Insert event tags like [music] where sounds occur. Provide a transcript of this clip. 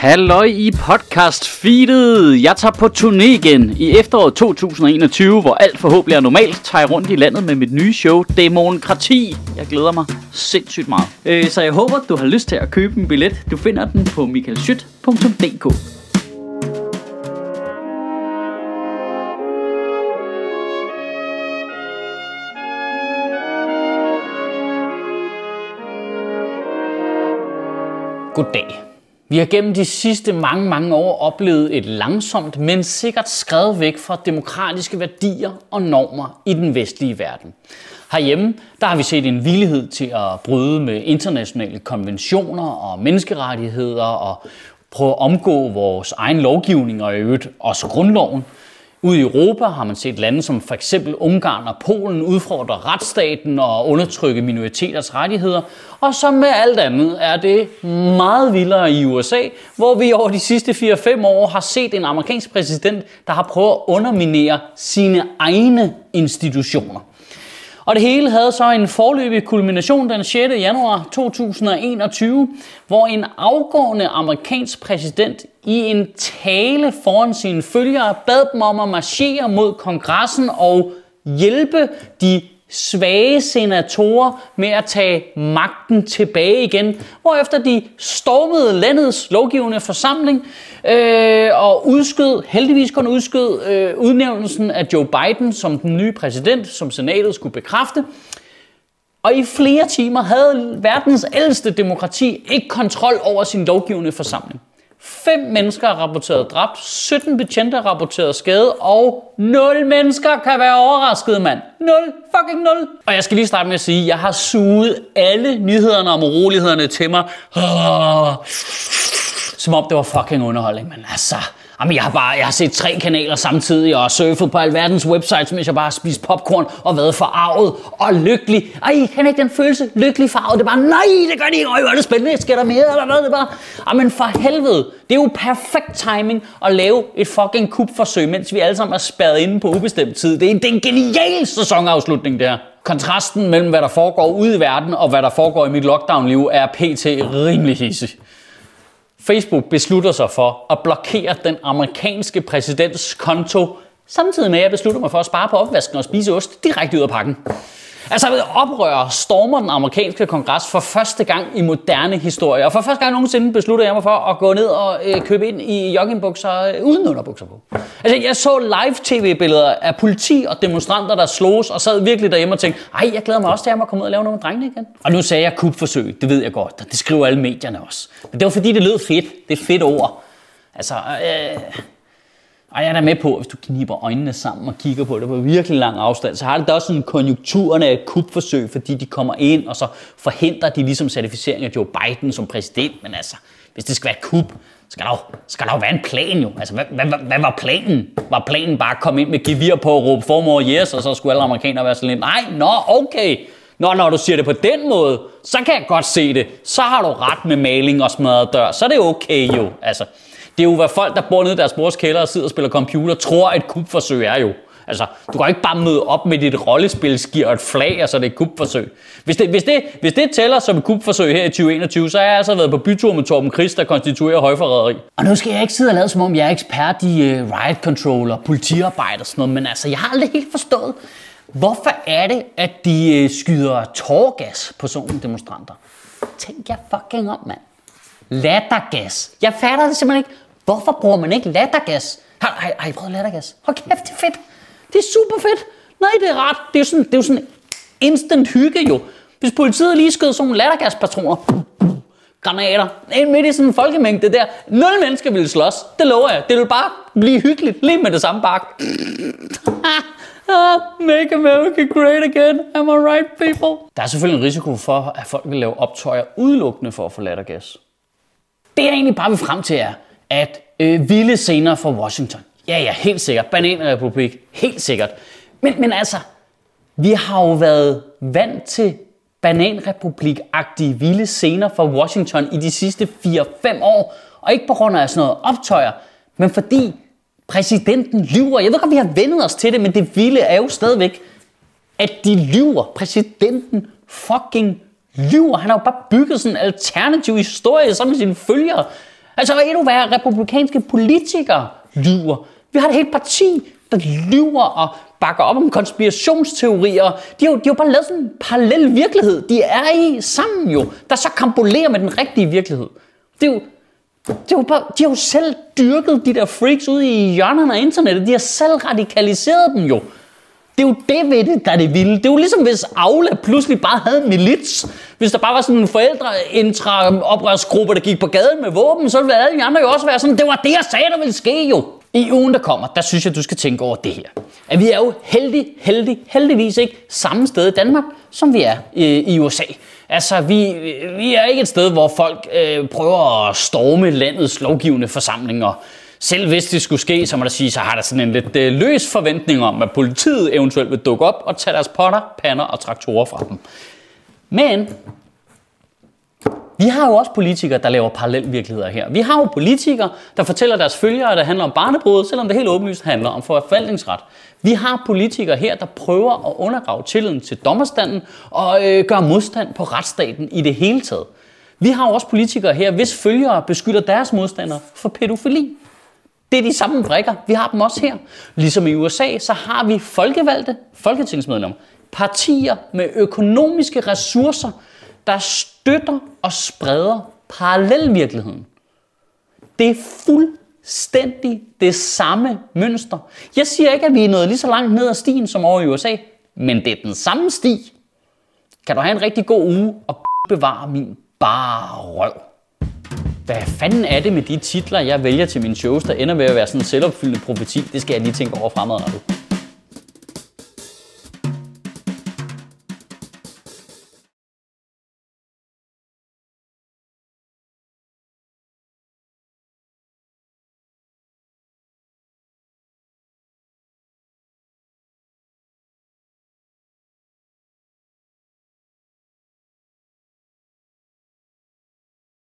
Halløj i podcast feedet. Jeg tager på turné igen i efteråret 2021, hvor alt forhåbentlig er normalt. Tager jeg rundt i landet med mit nye show, Demokrati. Jeg glæder mig sindssygt meget. Øh, så jeg håber, du har lyst til at købe en billet. Du finder den på michaelschyt.dk. Goddag. Vi har gennem de sidste mange, mange år oplevet et langsomt, men sikkert skrevet væk fra demokratiske værdier og normer i den vestlige verden. Herhjemme der har vi set en villighed til at bryde med internationale konventioner og menneskerettigheder og prøve at omgå vores egen lovgivning og i øvrigt også grundloven – Ude i Europa har man set lande som for eksempel Ungarn og Polen udfordre retsstaten og undertrykke minoriteters rettigheder. Og som med alt andet er det meget vildere i USA, hvor vi over de sidste 4-5 år har set en amerikansk præsident, der har prøvet at underminere sine egne institutioner. Og det hele havde så en forløbig kulmination den 6. januar 2021, hvor en afgående amerikansk præsident i en tale foran sine følgere bad dem om at marchere mod kongressen og hjælpe de svage senatorer med at tage magten tilbage igen, hvorefter de stormede landets lovgivende forsamling øh, og udskød, heldigvis kun udskød, øh, udnævnelsen af Joe Biden som den nye præsident, som senatet skulle bekræfte. Og i flere timer havde verdens ældste demokrati ikke kontrol over sin lovgivende forsamling. Fem mennesker er rapporteret dræbt, 17 betjente er rapporteret skade, og 0 mennesker kan være overrasket, mand. 0, fucking 0. Og jeg skal lige starte med at sige, at jeg har suget alle nyhederne om urolighederne til mig. Ah. Som om det var fucking underholdning, men altså... Jamen, jeg har bare jeg har set tre kanaler samtidig og surfet på alverdens websites, mens jeg bare har spist popcorn og været forarvet og lykkelig. Ej, kan ikke den følelse? Lykkelig farvet. Det er bare, nej, det gør de ikke. Øj, hvor er det spændende. Skal der mere eller hvad? Det er bare, jamen for helvede. Det er jo perfekt timing at lave et fucking kupforsøg, mens vi alle sammen er spærret inde på ubestemt tid. Det er, det er en genial sæsonafslutning, det her. Kontrasten mellem, hvad der foregår ude i verden og hvad der foregår i mit lockdown-liv, er pt. rimelig hissig. Facebook beslutter sig for at blokere den amerikanske præsidents konto, samtidig med at jeg beslutter mig for at spare på opvasken og spise ost direkte ud af pakken. Altså oprør stormer den amerikanske kongres for første gang i moderne historie. Og for første gang nogensinde beslutter jeg mig for at gå ned og øh, købe ind i joggingbukser øh, uden underbukser på. Altså jeg så live tv-billeder af politi og demonstranter, der slås og sad virkelig derhjemme og tænkte, ej, jeg glæder mig også til at komme ud og lave noget med drengene igen. Og nu sagde jeg kubforsøg, det ved jeg godt, og det skriver alle medierne også. Men det var fordi, det lød fedt. Det er et fedt ord. Altså, øh, og jeg er da med på, at hvis du kniber øjnene sammen og kigger på det på virkelig lang afstand, så har det da også sådan konjunkturerne af et kupforsøg, fordi de kommer ind, og så forhindrer de ligesom certificering af Joe Biden som præsident. Men altså, hvis det skal være et kup, skal der, jo, skal der jo være en plan jo. Altså, hvad, hvad, hvad, hvad var planen? Var planen bare at komme ind med gevir på at råbe formår yes, og så skulle alle amerikanere være sådan lidt, nej, nå, okay. Nå, når du siger det på den måde, så kan jeg godt se det. Så har du ret med maling og smadret dør. Så er det okay jo. Altså, det er jo, hvad folk, der bor nede i deres mors kælder og sidder og spiller computer, tror, et kupforsøg er jo. Altså, du kan ikke bare møde op med dit rollespilskir og et flag, og så er det et kupforsøg. Hvis det, hvis, det, hvis det tæller som et kupforsøg her i 2021, så har jeg altså været på bytur med Torben Christ, der konstituerer højforræderi. Og nu skal jeg ikke sidde og lade som om, jeg er ekspert i uh, riot control og politiarbejde og sådan noget, men altså, jeg har aldrig helt forstået, hvorfor er det, at de uh, skyder tårgas på sådan nogle demonstranter? Tænk jer fucking om, mand. Lattergas. Jeg fatter det simpelthen ikke. Hvorfor bruger man ikke lattergas? Har, har, har I prøvet lattergas? Hold kæft, det er fedt. Det er super fedt. Nej, det er rart. Det er jo sådan, det er jo sådan instant hygge jo. Hvis politiet lige skød sådan nogle lattergaspatroner, granater, ind midt i sådan en folkemængde der, nul mennesker ville slås. Det lover jeg. Det ville bare blive hyggeligt lige med det samme bak. [laughs] Ah, make America great again. Am I right, people? Der er selvfølgelig en risiko for, at folk vil lave optøjer udelukkende for at få lattergas. Det jeg egentlig bare vil frem til er, at øh, vilde scener fra Washington. Ja, ja, helt sikkert. Bananrepublik, helt sikkert. Men, men altså, vi har jo været vant til bananrepublik-agtige vilde scener fra Washington i de sidste 4-5 år. Og ikke på grund af sådan noget optøjer, men fordi præsidenten lyver. Jeg ved godt, vi har vendet os til det, men det vilde er jo stadigvæk, at de lyver. Præsidenten fucking lyver. Han har jo bare bygget sådan en alternativ historie sammen med sine følgere. Altså endnu værre, republikanske politikere lyver. Vi har et helt parti, der lyver og bakker op om konspirationsteorier. De har, jo, de har jo bare lavet sådan en parallel virkelighed. De er i sammen jo, der så kampolerer med den rigtige virkelighed. Det er jo, det er jo bare, de har jo selv dyrket de der freaks ude i hjørnerne af internettet. De har selv radikaliseret dem jo. Det er jo det ved det, der er det vilde. Det er jo ligesom hvis Aula pludselig bare havde en milits. Hvis der bare var sådan en forældre oprørsgruppe der gik på gaden med våben, så ville alle de andre jo også være sådan, det var det, jeg sagde, der ville ske jo. I ugen, der kommer, der synes jeg, du skal tænke over det her. At vi er jo heldig, heldig, heldigvis ikke samme sted i Danmark, som vi er i, i USA. Altså, vi, vi er ikke et sted, hvor folk øh, prøver at storme landets lovgivende forsamlinger. Selv hvis det skulle ske, så må der sige, så har der sådan en lidt øh, løs forventning om, at politiet eventuelt vil dukke op og tage deres potter, pander og traktorer fra dem. Men vi har jo også politikere, der laver parallelvirkeligheder her. Vi har jo politikere, der fortæller deres følgere, at det handler om barnebrud, selvom det helt åbenlyst handler om forvaltningsret. Vi har politikere her, der prøver at undergrave tilliden til dommerstanden og øh, gøre modstand på retsstaten i det hele taget. Vi har jo også politikere her, hvis følgere beskylder deres modstandere for pædofili. Det er de samme brikker. Vi har dem også her. Ligesom i USA, så har vi folkevalgte folketingsmedlemmer, partier med økonomiske ressourcer, der støtter og spreder parallelvirkeligheden. Det er fuldstændig det samme mønster. Jeg siger ikke, at vi er nået lige så langt ned ad stien som over i USA, men det er den samme sti. Kan du have en rigtig god uge og bevare min bare røv. Hvad fanden er det med de titler, jeg vælger til mine shows, der ender med at være sådan en selvopfyldende profeti? Det skal jeg lige tænke over fremadrettet.